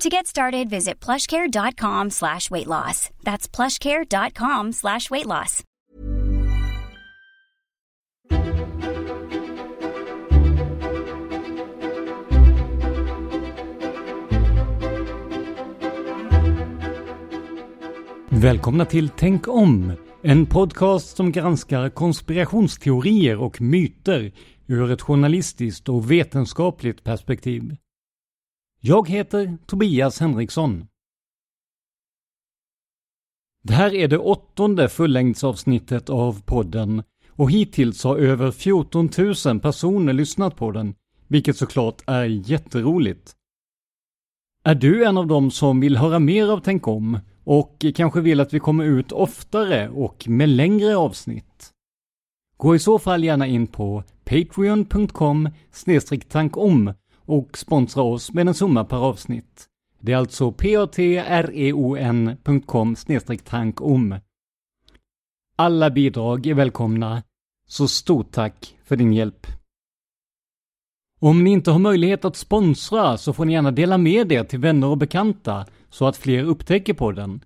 To get started, visit plushcare.com slash weight loss. That's plushcare.com slash weight loss. Välkomna till Tänk om! En podcast som granskar konspirationsteorier och myter ur ett journalistiskt och vetenskapligt perspektiv. Jag heter Tobias Henriksson. Det här är det åttonde fullängdsavsnittet av podden och hittills har över 14 000 personer lyssnat på den, vilket såklart är jätteroligt. Är du en av dem som vill höra mer av Tänk om och kanske vill att vi kommer ut oftare och med längre avsnitt? Gå i så fall gärna in på patreon.com tankom och sponsra oss med en summa per avsnitt. Det är alltså patreon.com e tankom. Alla bidrag är välkomna, så stort tack för din hjälp. Om ni inte har möjlighet att sponsra så får ni gärna dela med er till vänner och bekanta så att fler upptäcker podden.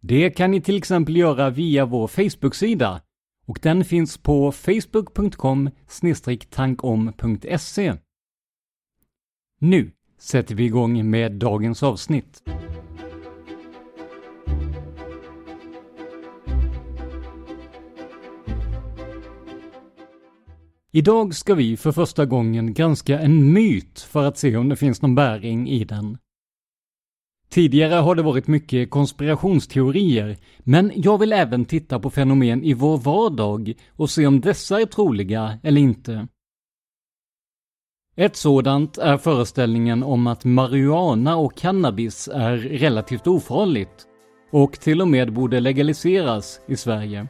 Det kan ni till exempel göra via vår Facebook-sida och den finns på facebook.com tankom.se. Nu sätter vi igång med dagens avsnitt. Idag ska vi för första gången granska en myt för att se om det finns någon bäring i den. Tidigare har det varit mycket konspirationsteorier, men jag vill även titta på fenomen i vår vardag och se om dessa är troliga eller inte. Ett sådant är föreställningen om att marijuana och cannabis är relativt ofarligt och till och med borde legaliseras i Sverige.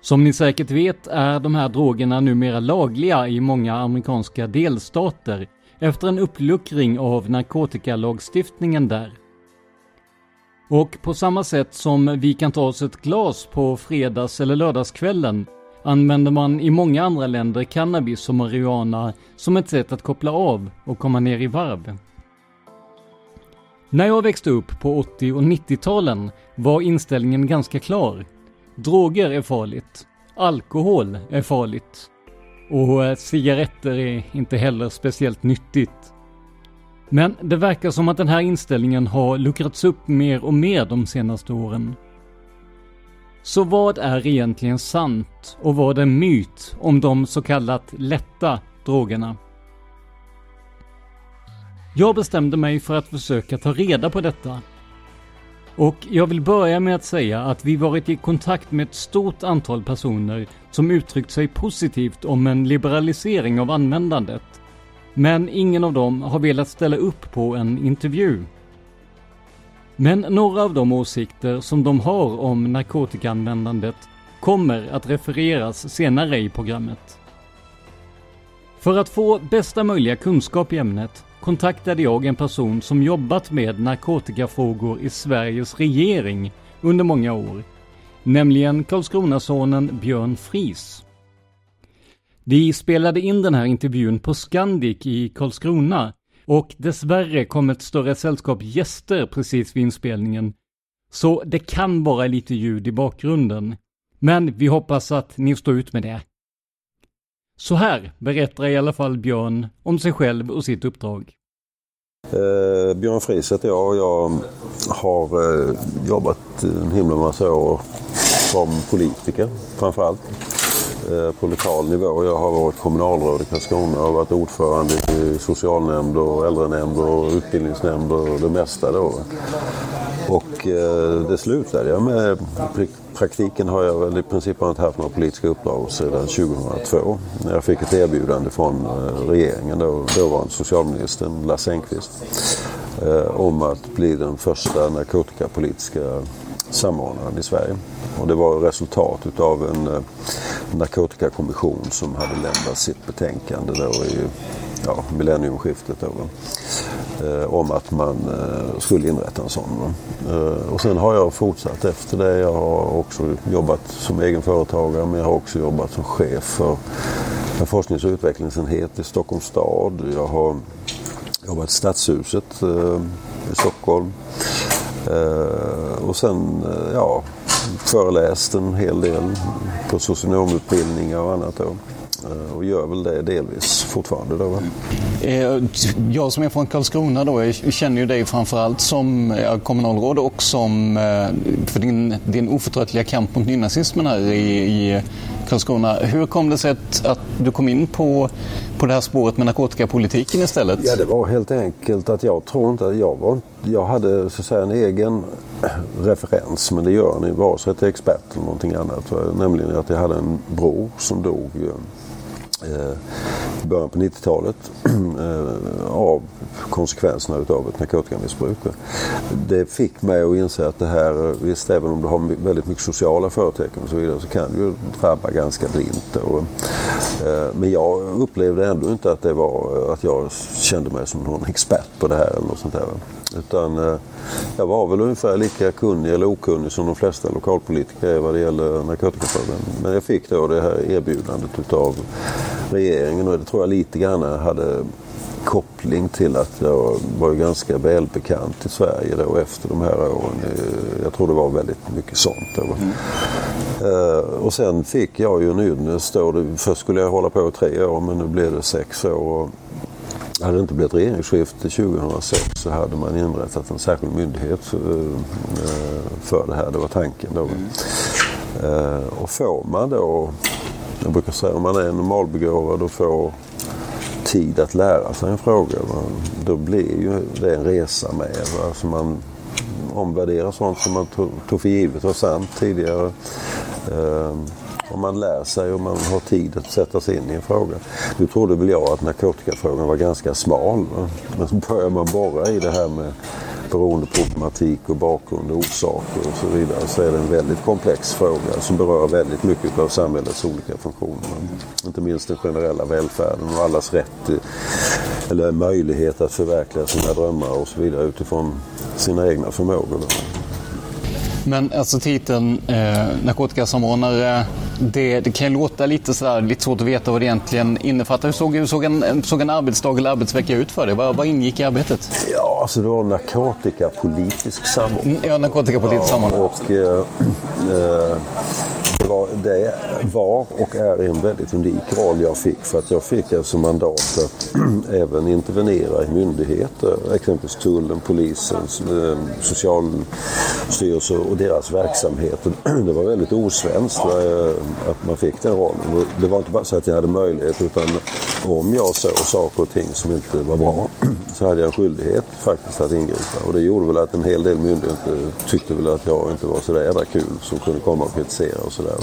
Som ni säkert vet är de här drogerna numera lagliga i många amerikanska delstater efter en uppluckring av narkotikalagstiftningen där. Och på samma sätt som vi kan ta oss ett glas på fredags eller lördagskvällen använder man i många andra länder cannabis och marijuana som ett sätt att koppla av och komma ner i varv. När jag växte upp på 80 och 90-talen var inställningen ganska klar. Droger är farligt. Alkohol är farligt. Och eh, cigaretter är inte heller speciellt nyttigt. Men det verkar som att den här inställningen har luckrats upp mer och mer de senaste åren. Så vad är egentligen sant och vad är myt om de så kallat lätta drogerna? Jag bestämde mig för att försöka ta reda på detta. Och jag vill börja med att säga att vi varit i kontakt med ett stort antal personer som uttryckt sig positivt om en liberalisering av användandet. Men ingen av dem har velat ställa upp på en intervju. Men några av de åsikter som de har om narkotikaanvändandet kommer att refereras senare i programmet. För att få bästa möjliga kunskap i ämnet kontaktade jag en person som jobbat med narkotikafrågor i Sveriges regering under många år, nämligen Karlskronasonen Björn Fries. Vi spelade in den här intervjun på Scandic i Karlskrona och dessvärre kom ett större sällskap gäster precis vid inspelningen, så det kan vara lite ljud i bakgrunden. Men vi hoppas att ni står ut med det. Så här berättar i alla fall Björn om sig själv och sitt uppdrag. Eh, Björn Friis heter jag och jag har eh, jobbat en himla massa år som politiker framförallt Eh, på lokal nivå. Jag har varit kommunalråd i Karlskrona och varit ordförande i socialnämnd och äldrenämnd och utbildningsnämnd och det mesta då. Och eh, det slutade jag med praktiken har jag väl i princip inte haft några politiska uppdrag sedan 2002. När jag fick ett erbjudande från eh, regeringen, då, dåvarande socialministern Lasse Engqvist, om att bli den första narkotikapolitiska samordnaren i Sverige. Och det var resultat utav en eh, narkotikakommission som hade lämnat sitt betänkande då i ja, millenniumskiftet. Då, eh, om att man eh, skulle inrätta en sån. Eh, och sen har jag fortsatt efter det. Jag har också jobbat som egen företagare men jag har också jobbat som chef för en forsknings och utvecklingsenhet i Stockholms stad. Jag har jobbat i Stadshuset eh, i Stockholm. Eh, och sen eh, ja, föreläst en hel del på socionomutbildningar och annat. Då. Eh, och gör väl det delvis fortfarande. Då, va? Jag som är från Karlskrona då, jag känner ju dig framförallt som kommunalråd och som för din, din oförtröttliga kamp mot nynazismen här i, i Karlskrona. Hur kom det sig att, att, du kom in på, på det här spåret med narkotikapolitiken istället? Ja, det var helt enkelt att jag tror inte att jag var... Jag hade så att säga en egen referens, men det gör ni vare sig till expert eller någonting annat. Nämligen att jag hade en bror som dog Eh, i början på 90-talet eh, av konsekvenserna utav ett narkotikamissbruk. Det fick mig att inse att det här, visst även om det har väldigt mycket sociala förtecken och så vidare, så kan det ju drabba ganska blint. Eh, men jag upplevde ändå inte att det var att jag kände mig som någon expert på det här eller något sånt där. Utan eh, jag var väl ungefär lika kunnig eller okunnig som de flesta lokalpolitiker är vad det gäller narkotikafrågan. Men jag fick då det här erbjudandet utav regeringen och det tror jag lite grann hade koppling till att jag var ganska välbekant i Sverige då efter de här åren. Jag tror det var väldigt mycket sånt. Då. Mm. Uh, och sen fick jag ju en ynnest då. Först skulle jag hålla på i tre år men nu blev det sex år. Hade det inte blivit regeringsskifte 2006 så hade man inrättat en särskild myndighet eh, för det här. Det var tanken då. Mm. Eh, och får man då, jag brukar säga om man är normalbegåvad och får tid att lära sig en fråga, då blir ju det en resa med. Alltså man omvärderar sånt som man tog för givet var sant tidigare. Ehm, om man lär sig och man har tid att sätta sig in i en fråga. Nu trodde väl jag att narkotikafrågan var ganska smal. Va? Men så börjar man borra i det här med beroendeproblematik och bakgrund och orsaker och så vidare så är det en väldigt komplex fråga som berör väldigt mycket av samhällets olika funktioner. Inte minst den generella välfärden och allas rätt eller möjlighet att förverkliga sina drömmar och så vidare utifrån sina egna förmågor. Men alltså titeln eh, narkotikasamordnare, det, det kan ju låta lite sådär, lite svårt att veta vad det egentligen innefattar. Hur såg, hur såg, en, såg en arbetsdag eller arbetsvecka ut för dig? Vad, vad ingick i arbetet? Ja, alltså det var narkotikapolitisk samordning. Mm, ja, narkotikapolitisk samordning. Och, eh, eh, var, det var och är en väldigt unik roll jag fick för att jag fick alltså mandat att även intervenera i myndigheter, exempelvis tullen, polisen, ehm, socialstyrelsen och deras verksamhet. Det var väldigt osvenskt eh, att man fick den rollen. Det var inte bara så att jag hade möjlighet utan om jag såg saker och ting som inte var bra så hade jag en skyldighet faktiskt att ingripa. Och det gjorde väl att en hel del myndigheter tyckte väl att jag inte var så jädra kul som kunde komma och kritisera och sådär.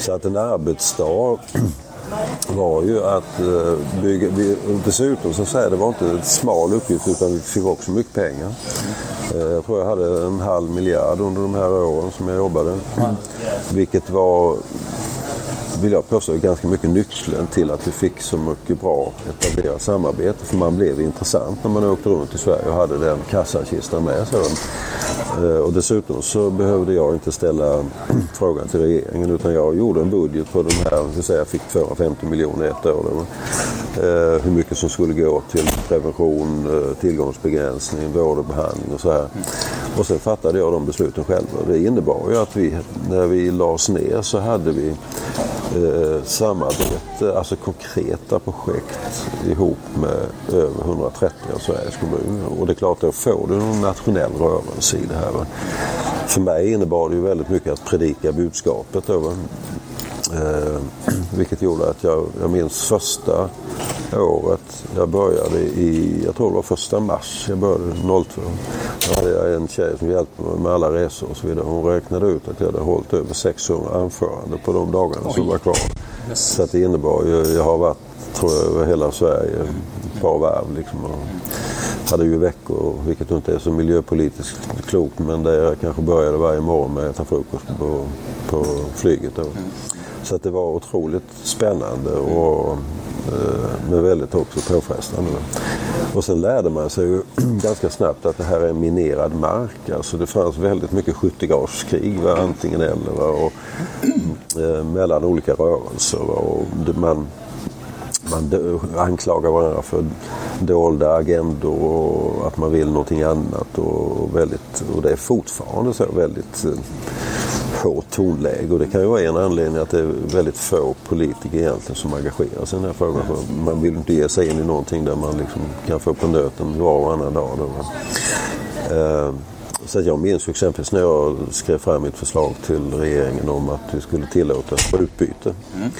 Så att en arbetsdag var ju att eh, bygga, dessutom så säger det var inte en smal uppgift utan vi fick också mycket pengar. Mm. Jag tror jag hade en halv miljard under de här åren som jag jobbade. Vilket var vill jag påstå, ganska mycket nyckeln till att vi fick så mycket bra etablerat samarbete. För man blev intressant när man åkte runt i Sverige och hade den kassakistan med sig. Eh, och dessutom så behövde jag inte ställa frågan till regeringen utan jag gjorde en budget på de här, säga jag fick 250 miljoner ett år. Eh, hur mycket som skulle gå till prevention, eh, tillgångsbegränsning, vård och behandling och så här. Och sen fattade jag de besluten själv. Det innebar ju att vi, när vi lades ner så hade vi eh, samarbete, alltså konkreta projekt ihop med över 130 av Sveriges kommuner. Och det är klart, då får du en nationell rörelse i det här. Va? För mig innebar det ju väldigt mycket att predika budskapet. Då, Eh, vilket gjorde att jag, jag minns första året jag började i, jag tror det var första mars, jag började 02. Då hade jag en tjej som hjälpte mig med alla resor och så vidare. Hon räknade ut att jag hade hållit över 600 anföranden på de dagarna Oj. som var kvar. Yes. Så att det innebar ju, jag har varit tror jag över hela Sverige ett par varv liksom. Och hade ju veckor, vilket inte är så miljöpolitiskt klokt, men där jag kanske började varje morgon med att äta frukost på, på flyget. Då. Så att det var otroligt spännande och eh, men väldigt också påfrestande. Och sen lärde man sig ju ganska snabbt att det här är minerad mark. Alltså det fanns väldigt mycket skyttegravskrig, antingen eller. Va? Och, eh, mellan olika rörelser. Va? Och man, man anklagar varandra för dolda agendor och att man vill någonting annat. Och, väldigt, och det är fortfarande så väldigt eh, hårt tonläge och det kan ju vara en anledning att det är väldigt få politiker egentligen som engagerar sig i den här frågan. För man vill inte ge sig in i någonting där man liksom kan få på nöten var och annan dag. Då. Eh, så jag minns exempelvis när jag skrev fram mitt förslag till regeringen om att vi skulle tillåta sprutbyte. Mm.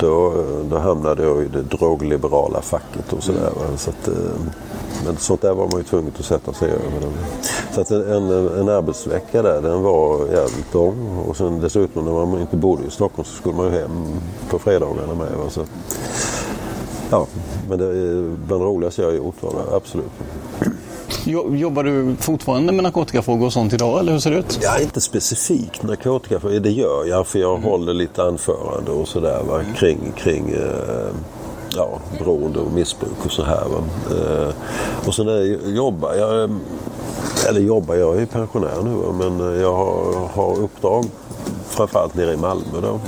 Då, då hamnade jag i det drogliberala facket och sådär. Mm. Så att, eh, men sånt där var man ju tvungen att sätta sig över. Så att en, en arbetsvecka där den var jävligt lång. Och sen dessutom när man inte bodde i Stockholm så skulle man ju hem på fredagarna med. Va? Så, ja, men det är bland det roligaste jag har gjort var det, absolut. Jobbar du fortfarande med narkotikafrågor och sånt idag eller hur ser det ut? Ja, inte specifikt narkotikafrågor. Det gör jag för jag mm. håller lite anförande och sådär va? Mm. kring, kring eh, ja, beroende och missbruk och så här. Va? Eh, och sen är, jobbar jag, eller jobbar, jag är pensionär nu va? men jag har, har uppdrag framförallt nere i Malmö då.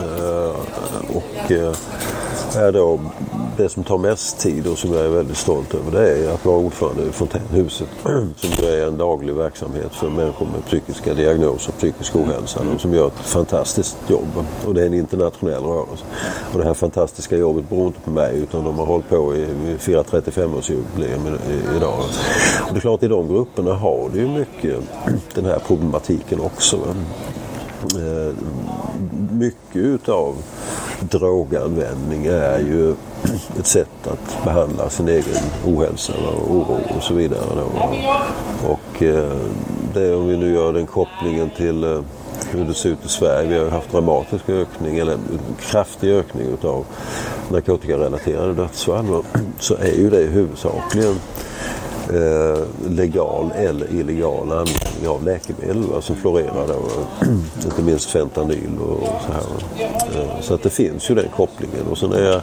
Eh, och eh, är då det som tar mest tid och som jag är väldigt stolt över det är att vara ordförande i Fontänhuset som är en daglig verksamhet för människor med psykiska diagnoser, psykisk ohälsa och som gör ett fantastiskt jobb. Och det är en internationell rörelse. Och det här fantastiska jobbet beror inte på mig utan de har hållit på i, vi firar 35-årsjubileum idag. Och det är klart i de grupperna har det ju mycket den här problematiken också. Eh, mycket utav droganvändning är ju ett sätt att behandla sin egen ohälsa och oro och så vidare. Och eh, det om vi nu gör den kopplingen till eh, hur det ser ut i Sverige. Vi har haft dramatisk ökning, eller kraftig ökning utav narkotikarelaterade dödsfall. Så är ju det huvudsakligen eh, legal eller illegal användning av läkemedel va, som florerar. Då, inte minst fentanyl och så här. Eh, så att det finns ju den kopplingen. Och sen är jag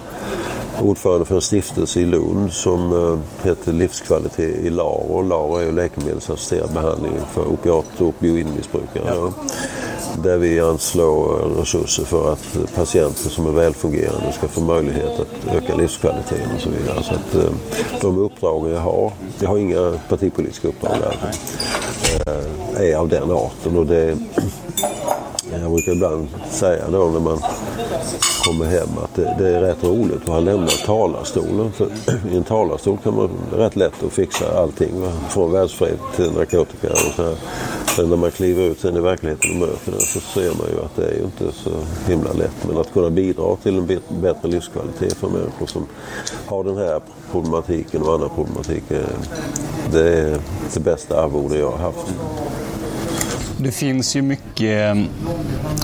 ordförande för en stiftelse i Lund som eh, heter Livskvalitet i LARO. LARO är ju läkemedelsassisterad behandling för opiat och opioidmissbrukare. Ja. Där vi anslår resurser för att patienter som är välfungerande ska få möjlighet att öka livskvaliteten och så vidare. Så att eh, de uppdragen jag har, jag har inga partipolitiska uppdrag där, eh, är av den arten. Och det, Eh, jag brukar ibland säga då när man kommer hem att det, det, är rätt roligt att ha lämnat talarstolen. För i en talarstol kan man rätt lätt att fixa allting. Va? Från världsfred till narkotika och så här. Men när man kliver ut sen i verkligheten och möter den så ser man ju att det är ju inte så himla lätt. Men att kunna bidra till en bättre livskvalitet för människor som har den här problematiken och annan problematik. Det är det bästa arvode jag har haft. Det finns ju mycket, mm,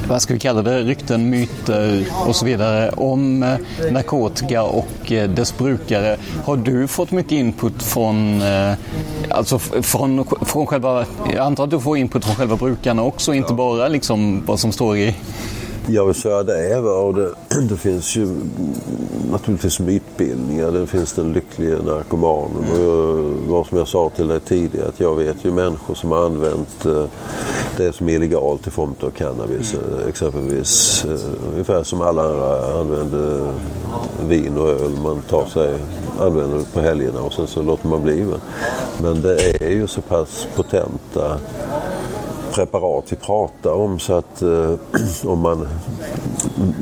vad ska vi kalla det, rykten, myter och så vidare om eh, narkotika och eh, dess brukare. Har du fått mycket input från, eh, alltså från, från själva, jag antar att du får input från själva brukarna också, inte bara liksom vad som står i jag vill säga det det, finns ju naturligtvis mytbildningar. Det finns den lyckliga narkomanen. Och jag, vad som jag sa till dig tidigare, att jag vet ju människor som har använt eh, det som är illegalt i form av cannabis. Mm. Exempelvis eh, ungefär som alla andra använder vin och öl. Man tar sig, använder det på helgerna och sen så låter man bli. Men det är ju så pass potenta preparat vi pratar om så att eh, om man,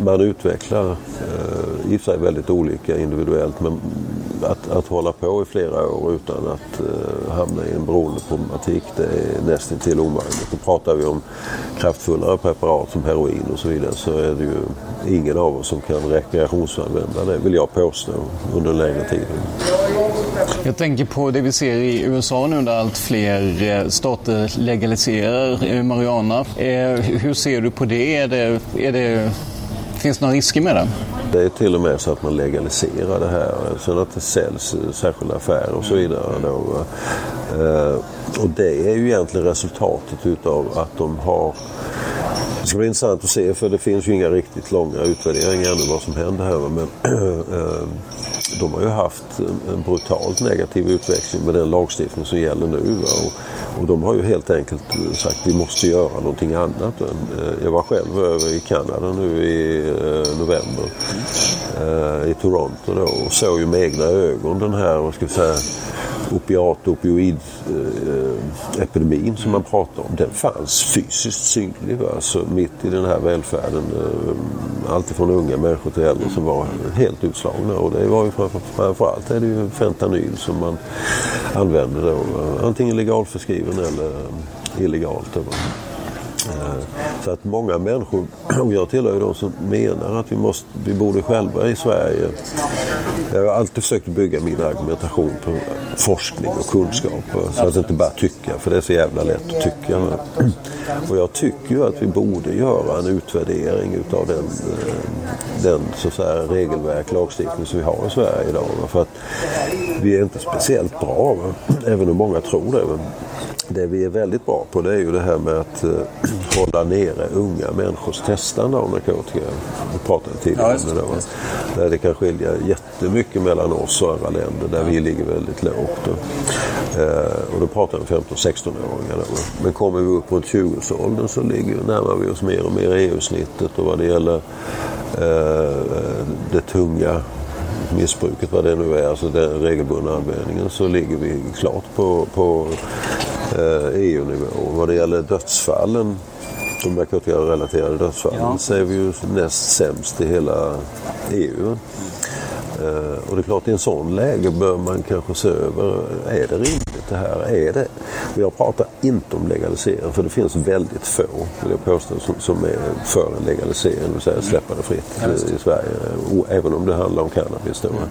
man utvecklar eh, i sig väldigt olika individuellt men att, att hålla på i flera år utan att eh, hamna i en beroendeproblematik det är nästan till omöjligt. Då pratar vi om kraftfullare preparat som heroin och så vidare så är det ju ingen av oss som kan rekreationsanvända det vill jag påstå under en längre tid. Jag tänker på det vi ser i USA nu där allt fler eh, stater legaliserar eh, marijuana. Eh, hur ser du på det? Är det, är det finns det några risker med det? Det är till och med så att man legaliserar det här. Sen att det säljs särskilda affärer och så vidare. Då. Och det är ju egentligen resultatet utav att de har det ska bli intressant att se för det finns ju inga riktigt långa utvärderingar ännu vad som händer här. Men eh, de har ju haft en brutalt negativ utveckling med den lagstiftning som gäller nu. Och, och de har ju helt enkelt sagt att vi måste göra någonting annat. Eh, jag var själv över i Kanada nu i eh, november. I Toronto då och såg ju med egna ögon den här, vad ska vi säga, opiat opioidepidemin eh, som man pratar om, den fanns fysiskt synlig. Va? Alltså, mitt i den här välfärden, eh, alltifrån unga människor till äldre som var helt utslagna. Och det var ju framförallt är det ju fentanyl som man använder då. Antingen legalförskriven eller eh, illegalt. För så att många människor, och jag tillhör ju de som menar att vi, måste, vi borde själva i Sverige jag har alltid försökt bygga min argumentation på forskning och kunskap. Så att inte bara tycka, för det är så jävla lätt att tycka. Och jag tycker ju att vi borde göra en utvärdering utav den, eh, den så att säga, regelverk, lagstiftning som vi har i Sverige idag. För att vi är inte speciellt bra, även om många tror det. Det vi är väldigt bra på det är ju det här med att uh, hålla nere unga människors testande av narkotika. Vi pratade tidigare om det. Då, där det kan skilja jättemycket mellan oss och andra länder där vi ligger väldigt lågt. Uh, och då pratar vi om 15-16-åringar. Men kommer vi upp på 20-årsåldern så ligger, närmar vi oss mer och mer EU-snittet och vad det gäller uh, det tunga missbruket, vad det nu är, alltså den regelbundna användningen, så ligger vi klart på, på EU-nivå. Eh, e vad det gäller dödsfallen, de narkotikarelaterade dödsfallen, ja. så är vi ju näst sämst i hela EU. Uh, och det är klart i en sån läge bör man kanske se över, är det rimligt det här? Är det? Och jag pratar inte om legalisering för det finns väldigt få, vill jag påstå, som, som är för en legalisering, det vill säga släppa det fritt i, i Sverige. Och, även om det handlar om cannabis. Då. Mm.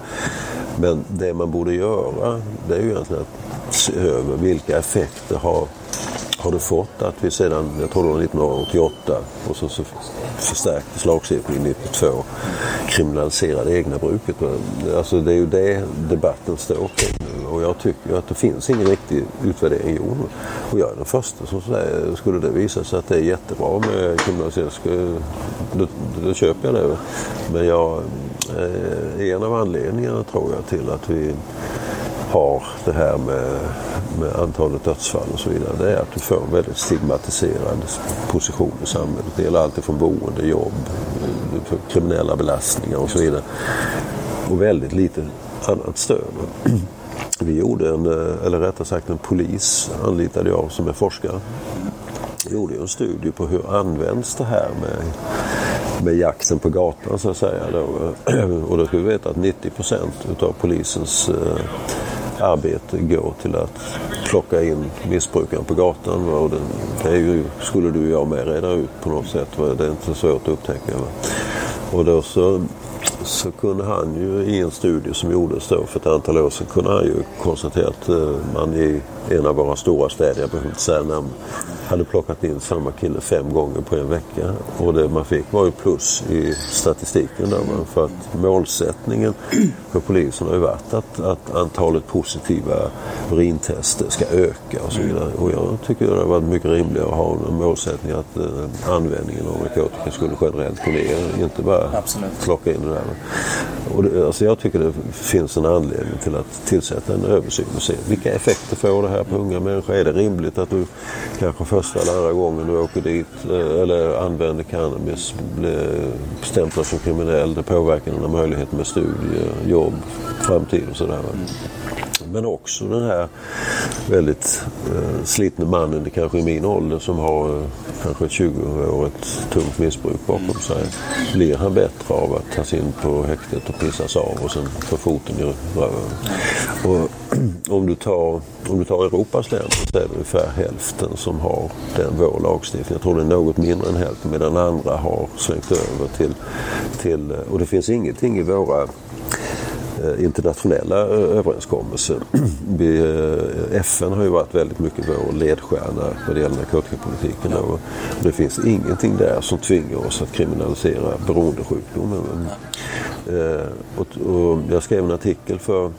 Men det man borde göra, det är ju egentligen att se över vilka effekter har, har det fått att vi sedan, jag tror det var 1988 och så, så förstärktes lagstiftningen 92 kriminaliserade egna bruket. Alltså det är ju det debatten står kring nu och jag tycker att det finns ingen riktig utvärdering gjord. Och jag är den första som säger, skulle det visa sig att det är jättebra med kriminalisering, då, då köper jag det. Men jag, är en av anledningarna tror jag till att vi har det här med, med antalet dödsfall och så vidare. Det är att du får en väldigt stigmatiserad position i samhället. Det gäller allt från boende, jobb, kriminella belastningar och så vidare. Och väldigt lite annat stöd. Vi gjorde en, eller rättare sagt en polis anlitade jag som är forskare. Vi gjorde en studie på hur används det här med, med jakten på gatan så att säga. Då. Och då ska vi veta att 90 procent utav polisens eh, arbete går till att plocka in missbrukaren på gatan. Och det, det är ju, skulle du och jag med reda ut på något sätt. Det är inte svårt att upptäcka. Va? Och då så så kunde han ju i en studie som gjordes då för ett antal år sedan kunde han ju konstatera att eh, man i en av våra stora städer, jag behöver inte säga namn, hade plockat in samma kille fem gånger på en vecka. Och det man fick var ju plus i statistiken där. För att målsättningen för polisen har ju varit att, att antalet positiva urintester ska öka och så vidare. Och jag tycker det har varit mycket rimligare att ha en målsättning att eh, användningen av narkotika skulle generellt gå ner. Inte bara Absolut. plocka in det där. Och det, alltså jag tycker det finns en anledning till att tillsätta en översyn och se vilka effekter får det här på unga människor. Är det rimligt att du kanske första eller andra gången du åker dit eh, eller använder cannabis blir stämplad som kriminell. Det påverkar dina möjligheter med studier, jobb, framtid och sådär. Men också den här väldigt eh, slitne mannen, det kanske i min ålder, som har eh, kanske ett 20-årigt tungt missbruk bakom sig. Blir han bättre av att tas in på häktet och pissas av och sen få foten i röven? Och om du tar, om du tar Europas länder så är det ungefär hälften som har den vår lagstiftning. Jag tror det är något mindre än hälften medan andra har svängt över till, till eh, och det finns ingenting i våra internationella eh, överenskommelser. Eh, FN har ju varit väldigt mycket vår ledstjärna när det gäller narkotikapolitiken. Och det finns ingenting där som tvingar oss att kriminalisera beroendesjukdomen. Och jag skrev en artikel för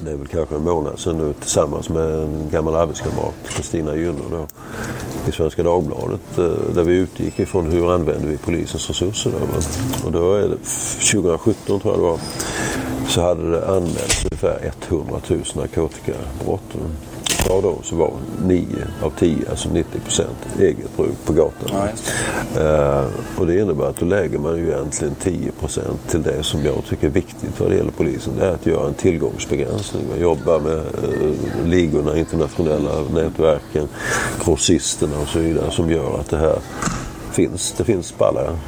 det är väl kanske en månad sedan nu tillsammans med en gammal arbetskamrat, Kristina Gynner i Svenska Dagbladet eh, där vi utgick ifrån hur använder vi polisens resurser. Då, och då är det 2017 tror jag det var så hade det anmälts ungefär 100 000 narkotikabrott. Av dem så var 9 av 10, alltså 90 procent, eget bruk på gatan. Ja, uh, och det innebär att då lägger man ju egentligen 10 procent till det som jag tycker är viktigt vad det gäller polisen. Det är att göra en tillgångsbegränsning. Man jobbar med uh, ligorna, internationella nätverken, grossisterna och så vidare som gör att det här finns. Det finns på alla,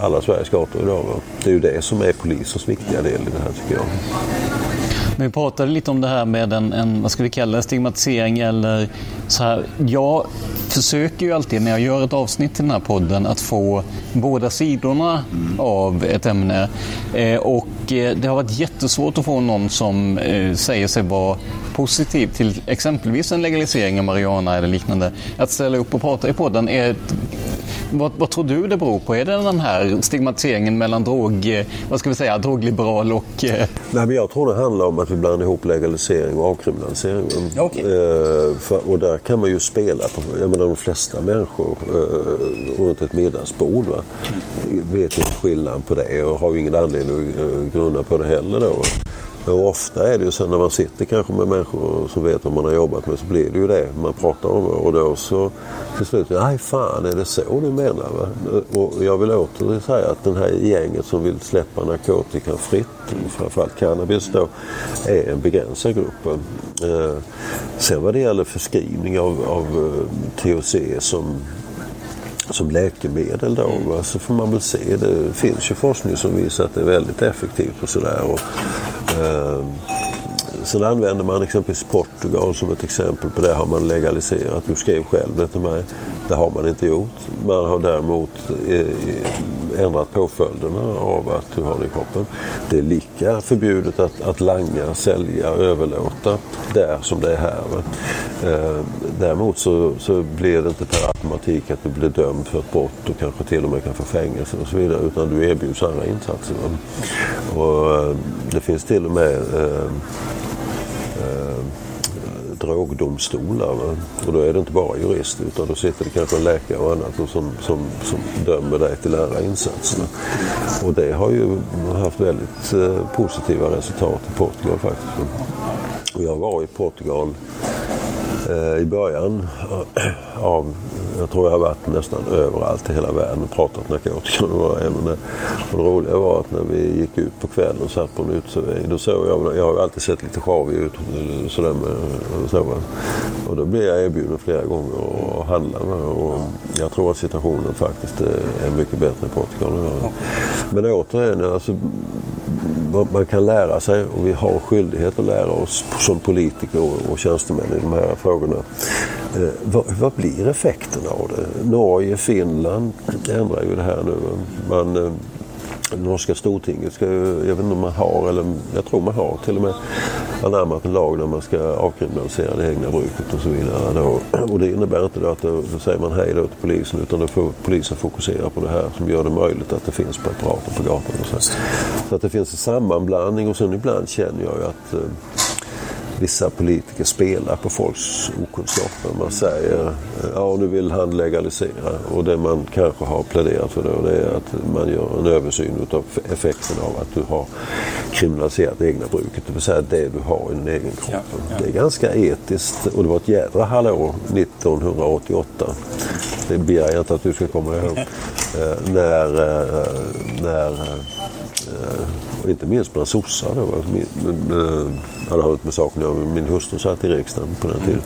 alla Sveriges gator idag. Va? Det är ju det som är polisens viktiga del i det här tycker jag. Men vi pratade lite om det här med en, en vad ska vi kalla det, stigmatisering eller så här. Jag försöker ju alltid när jag gör ett avsnitt i den här podden att få båda sidorna mm. av ett ämne. Eh, och eh, det har varit jättesvårt att få någon som eh, säger sig vara positiv till exempelvis en legalisering av marijuana eller liknande. Att ställa upp och prata i podden är vad, vad, tror du det beror på? Är det den här stigmatiseringen mellan drog, vad ska vi säga, drogliberal och... Eh... Nej, men jag tror det handlar om att vi blandar ihop legalisering och avkriminalisering. Okay. Eh, för, och där kan man ju spela på, jag menar de flesta människor eh, runt ett middagsbord va, vet inte skillnaden på det och har ju ingen anledning att eh, grunna på det heller då. Och ofta är det ju så när man sitter kanske med människor som vet vad man har jobbat med så blir det ju det man pratar om. Och då så till slut, nej fan är det så du menar? Va? Och jag vill åter säga att den här gänget som vill släppa narkotika fritt, framförallt cannabis då, är en begränsad grupp. Eh, sen vad det gäller förskrivning av, av eh, THC som som läkemedel då va? så får man väl se. Det finns ju forskning som visar att det är väldigt effektivt och sådär. Eh, sen använder man exempelvis Portugal som ett exempel på det har man legaliserat. Du skrev själv det till mig. Det har man inte gjort. Man har däremot eh, ändrat påföljderna av att du har det i kroppen. Det är lika förbjudet att, att langa, sälja, överlåta där som det är här. Eh, däremot så, så blir det inte per automatik att du blir dömd för ett brott och kanske till och med kan få fängelse och så vidare utan du erbjuds andra insatser. Och, eh, det finns till och med eh, drogdomstolar. Va? Och då är det inte bara jurister utan då sitter det kanske en läkare och annat och som, som, som dömer dig till andra insatser. Och det har ju haft väldigt eh, positiva resultat i Portugal faktiskt. Och jag var i Portugal eh, i början av jag tror jag har varit nästan överallt i hela världen och pratat narkotika. Och det roliga var att när vi gick ut på kvällen och satt på en uteservering. Då såg jag, jag har ju alltid sett lite sjavig ut sådär med, så, och då blev jag erbjuden flera gånger att handla med. Och jag tror att situationen faktiskt är mycket bättre i Portugal. Men återigen, alltså, man kan lära sig och vi har skyldighet att lära oss som politiker och tjänstemän i de här frågorna. Eh, vad, vad blir effekterna av det? Norge, Finland ändrar ju det här nu. Man, eh, norska stortinget ska jag vet inte om man har, eller jag tror man har till och med anammat en lag där man ska avkriminalisera det egna bruket och så vidare. Då. Och det innebär inte då att då, då säger man hej då till polisen utan då får polisen fokusera på det här som gör det möjligt att det finns preparater på gatan. Och så. så att det finns en sammanblandning och sen ibland känner jag ju att eh, vissa politiker spelar på folks okunskaper. Man säger ja nu vill han legalisera och det man kanske har pläderat för då det är att man gör en översyn av effekten av att du har kriminaliserat det egna bruket. Det vill säga det du har i din egen kropp. Ja, ja. Det är ganska etiskt och det var ett jädra hallå 1988. Det begär jag inte att du ska komma ihåg. Eh, när, eh, när eh, Eh, och inte minst bland sossar då. Eh, jag hade hållit med saken. Min hustru satt i riksdagen på den tiden.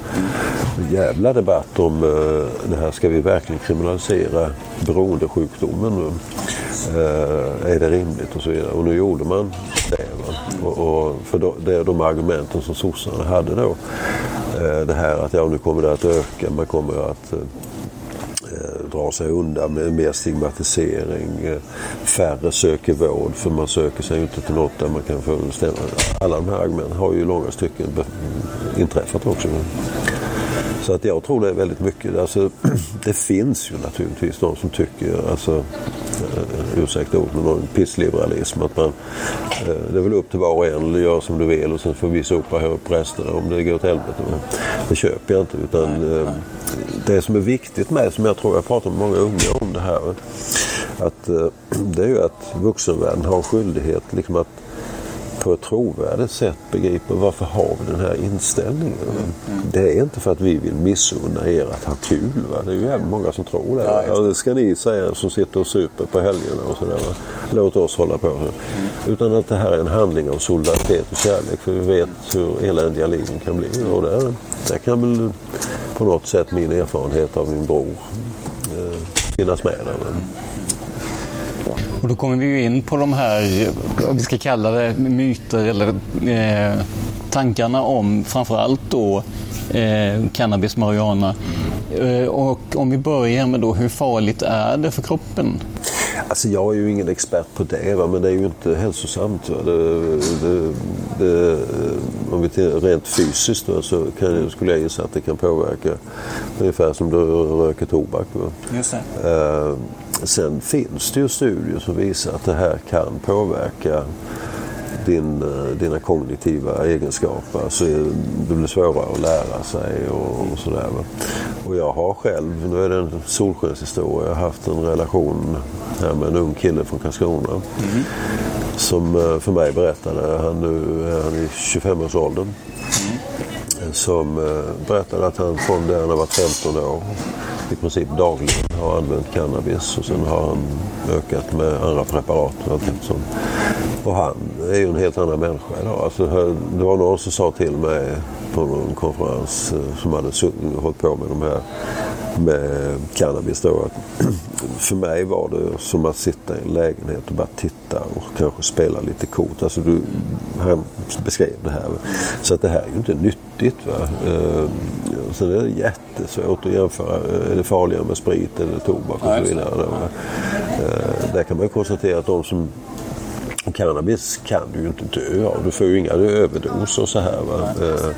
Jävla debatt om eh, det här. Ska vi verkligen kriminalisera beroendesjukdomen? Är det rimligt och så vidare. Och nu gjorde man det. Och, och, för då, det är de argumenten som sossarna hade då. Det här att ja, nu kommer det att öka. Man kommer att drar sig undan med mer stigmatisering. Färre söker vård för man söker sig inte till något där man kan få ställa. Alla de här argumenten har ju i långa stycken inträffat också. Så att jag tror det är väldigt mycket. Alltså, det finns ju naturligtvis de som tycker, alltså, eh, ursäkta ordet, men någon pissliberalism. Att man, eh, det är väl upp till var och en, gör som du vill och sen får vi sopa upp resterna om det går åt helvete. Men det köper jag inte. Utan, eh, det som är viktigt med, som jag tror jag pratar med många unga om det här, att, det är ju att vuxenvärlden har skyldighet liksom att på ett trovärdigt sätt begriper varför har vi den här inställningen. Mm. Det är inte för att vi vill missunna er att ha kul. Va? Det är ju även många som tror det. Ja, ja, det ska ni säga som sitter och super på helgerna och sådär. Låt oss hålla på. Mm. Utan att det här är en handling av solidaritet och kärlek. För vi vet hur eländiga liven kan bli. Och där, där kan väl på något sätt min erfarenhet av min bror eh, finnas med. Där. Och då kommer vi ju in på de här, vad vi ska kalla det, myter eller eh, tankarna om framförallt då eh, cannabis, marijuana. Eh, och om vi börjar med då, hur farligt är det för kroppen? Alltså jag är ju ingen expert på det, va? men det är ju inte hälsosamt. Det, det, det, om vi tittar rent fysiskt då, så kan, skulle jag gissa att det kan påverka ungefär som du röker tobak. Va? Just det. Uh, sen finns det ju studier som visar att det här kan påverka din, eh, dina kognitiva egenskaper. Alltså, det blir svårare att lära sig och, och sådär. Och jag har själv, nu är det en solskenshistoria, jag har haft en relation här med en ung kille från Karlskrona. Mm. Som eh, för mig berättade, han nu är han i 25-årsåldern. Mm. Som eh, berättade att han från det han har varit 15 år i princip dagligen har använt cannabis och sen har han ökat med andra preparat. Och han är ju en helt annan människa idag. Alltså, det var någon som sa till mig på någon konferens eh, som hade hållit på med de här med cannabis då. Att för mig var det som att sitta i en lägenhet och bara titta och kanske spela lite kort. Alltså du, han beskrev det här. Så att det här är ju inte nyttigt. Va? Eh, är det jättesvårt att jämföra. Är det farligare med sprit eller tobak och så vidare. Då, eh, där kan man konstatera att de som cannabis kan du ju inte dö av. Du får ju inga överdoser och så här. Va? Eh,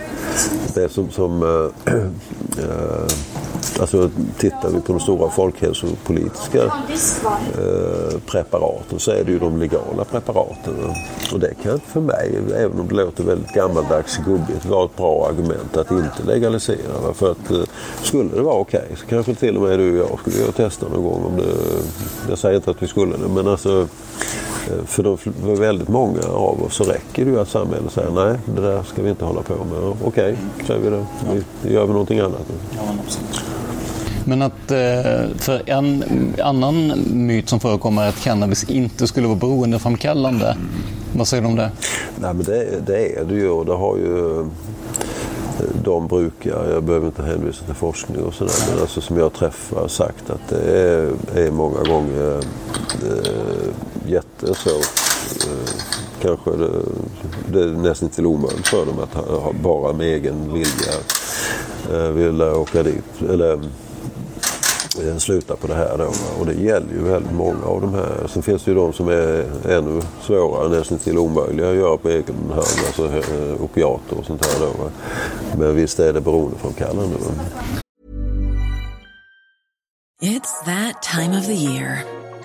det som, som äh, äh, Alltså tittar vi på de stora folkhälsopolitiska eh, preparaten så är det ju de legala preparaten. Och det kan för mig, även om det låter väldigt gammaldags gubbigt, vara ett bra argument att inte legalisera. För att skulle det vara okej okay, så kanske till och med du och jag skulle testa någon gång. Om det, jag säger inte att vi skulle det men alltså för, de, för väldigt många av oss så räcker det ju att samhället säger nej, det där ska vi inte hålla på med. Okej, okay, säger vi det. Vi, gör vi någonting annat. Ja, men att eh, för en annan myt som förekommer är att cannabis inte skulle vara beroendeframkallande. Vad säger du om det? Nej, men det, det är det ju och det har ju de brukar, jag behöver inte hänvisa till forskning och sådär, men alltså som jag träffar sagt att det är, är många gånger äh, jätte så eh, kanske det, det är nästan till omöjligt för dem att ha, bara med egen vilja eh, vilja åka dit. Eller eh, sluta på det här då. Och det gäller ju väldigt många av de här. Sen finns det ju de som är ännu svårare, nästan till omöjliga att göra på egen hand. Alltså eh, opiater och sånt här då. Men visst är det beroendeframkallande. It's that time of the year.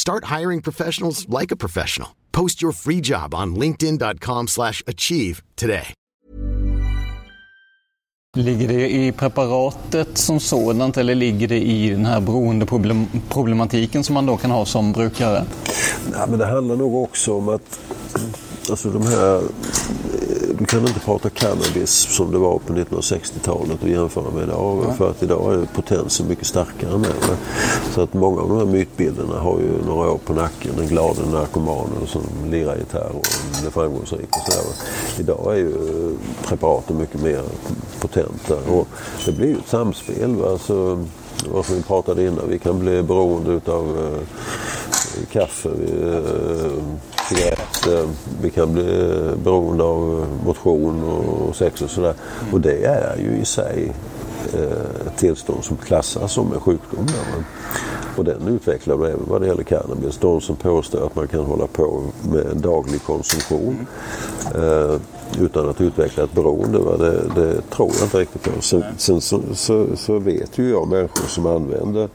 Start hiring professionals like a professional. Post your free job on linkedin.com/achieve today. Ligger det i preparatet som sådant eller ligger det i den här beroendeproblematiken som man då kan ha som brukare? Nej, men det handlar nog också om att alltså de här du kan inte prata cannabis som det var på 1960-talet och jämföra med idag. Ja. För att idag är potensen mycket starkare än det. Så att många av de här mytbilderna har ju några år på nacken. Den glada narkomanen som lirar gitarr och blir framgångsrik och sådär. Idag är ju preparaten mycket mer potenta och det blir ju ett samspel. Va? Alltså, vad vi pratade innan, vi kan bli beroende utav eh, kaffe. Vi, eh, cigaretter. Vi kan bli beroende av motion och sex och sådär. Mm. Och det är ju i sig eh, ett tillstånd som klassas som en sjukdom. Och den utvecklar vi även vad det gäller cannabis. De som påstår att man kan hålla på med daglig konsumtion eh, utan att utveckla ett beroende. Va? Det, det tror jag inte riktigt på. Sen, sen så, så, så, vet ju jag människor som använder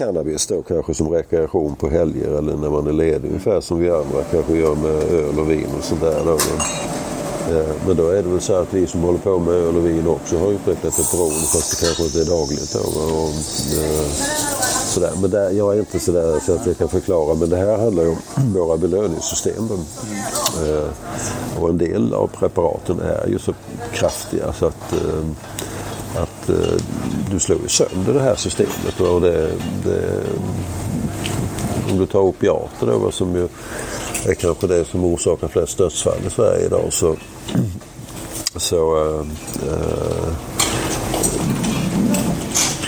cannabis då kanske som rekreation på helger eller när man är ledig. Ungefär som vi andra kanske gör med öl och vin och sånt där. Då. Eh, men då är det väl så att vi som håller på med öl och vin också har utvecklat ett beroende fast det kanske inte är dagligt. Då. Och, eh, sådär. Men där, jag är inte sådär så att jag kan förklara men det här handlar ju om våra belöningssystem. Eh, och en del av preparaten är ju så kraftiga så att eh, att eh, du slår sönder det här systemet. Och det, det, om du tar opiater då, som ju är kanske det som orsakar flest dödsfall i Sverige idag så, så äh, äh,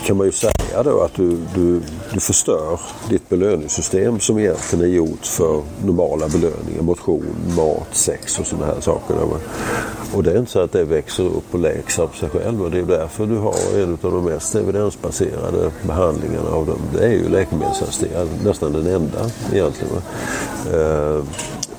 kan man ju säga då att du, du, du förstör ditt belöningssystem som egentligen är gjort för normala belöningar, motion, mat, sex och sådana här saker. Och det är inte så att det växer upp och läks av sig själv och det är därför du har en av de mest evidensbaserade behandlingarna av dem. Det är ju läkemedelsassisterad, nästan den enda egentligen.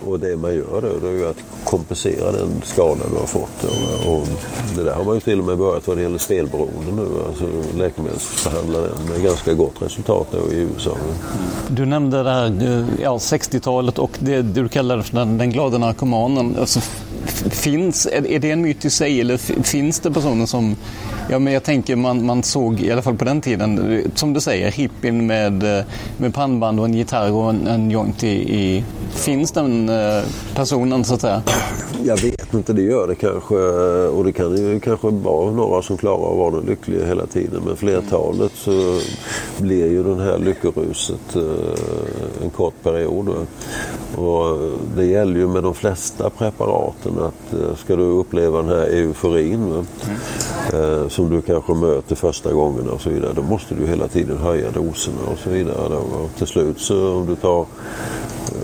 Och det man gör då, det är ju att kompensera den skada du har fått. Och det där har man ju till och med börjat vad det gäller spelberoende nu. Alltså läkemedelsbehandla den med ganska gott resultat då i USA. Du nämnde det här eh, ja, 60-talet och det du kallar för den, den glada narkomanen. Alltså, finns, är det en myt i sig eller finns det personer som Ja, men jag tänker man, man såg, i alla fall på den tiden, som du säger, hippien med, eh, med pannband och en gitarr och en, en joint i, i... Finns den eh, personen så att säga? Jag vet inte, det gör det kanske. Eh, och det kan ju kanske vara några som klarar att vara lyckliga hela tiden. Men flertalet så blir ju den här lyckoruset eh, en kort period. Och det gäller ju med de flesta preparaten att ska du uppleva den här euforin. Mm som du kanske möter första gången och så vidare. Då måste du hela tiden höja doserna och så vidare. Och till slut så om du tar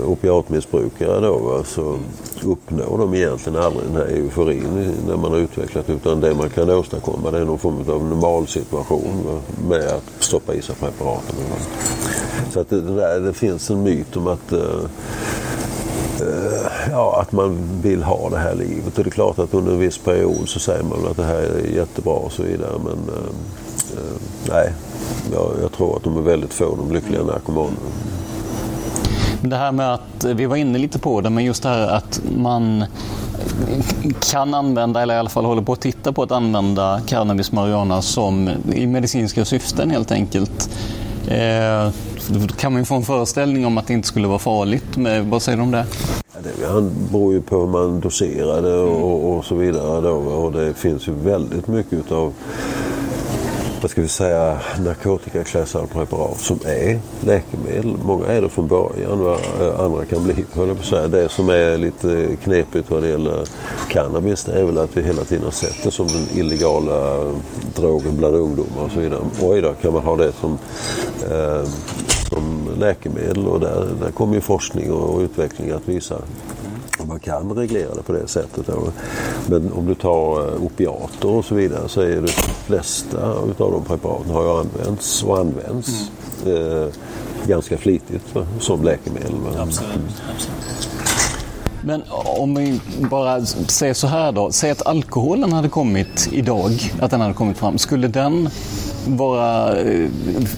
opiatmissbrukare då va, så uppnår de egentligen aldrig den här euforin när man har utvecklat utan det man kan åstadkomma det är någon form av normalsituation va, med att stoppa i sig preparaten. Va. Så att det, där, det finns en myt om att uh, ja, att man vill ha det här livet. Och det är klart att under en viss period så säger man att det här är jättebra och så vidare. Men uh, nej, jag, jag, tror att de är väldigt få, de lyckliga narkomanerna. Det här med att, vi var inne lite på det, men just det här att man kan använda, eller i alla fall håller på att titta på att använda cannabis marijuana som i medicinska syften helt enkelt. Eh, då kan man ju få en föreställning om att det inte skulle vara farligt. Men vad säger du om det? Det beror ju på hur man doserar det och, och så vidare. Då. Och det finns ju väldigt mycket av vad ska vi säga, narkotikaklassade preparat som är läkemedel. Många är det från början, va? Eh, andra kan bli, höll jag på säga. Det som är lite knepigt vad det gäller cannabis det är väl att vi hela tiden har sett det som den illegala drogen bland ungdomar och så vidare. Oj då, kan man ha det som eh, som läkemedel och där, där kommer ju forskning och utveckling att visa om man kan reglera det på det sättet. Men om du tar eh, opiater och så vidare så är det flesta av de preparaten har ju använts och används mm. eh, ganska flitigt som läkemedel. Absolut. Absolut. Men om vi bara säger så här då. Säg att alkoholen hade kommit idag, att den hade kommit fram. Skulle den vara, eh,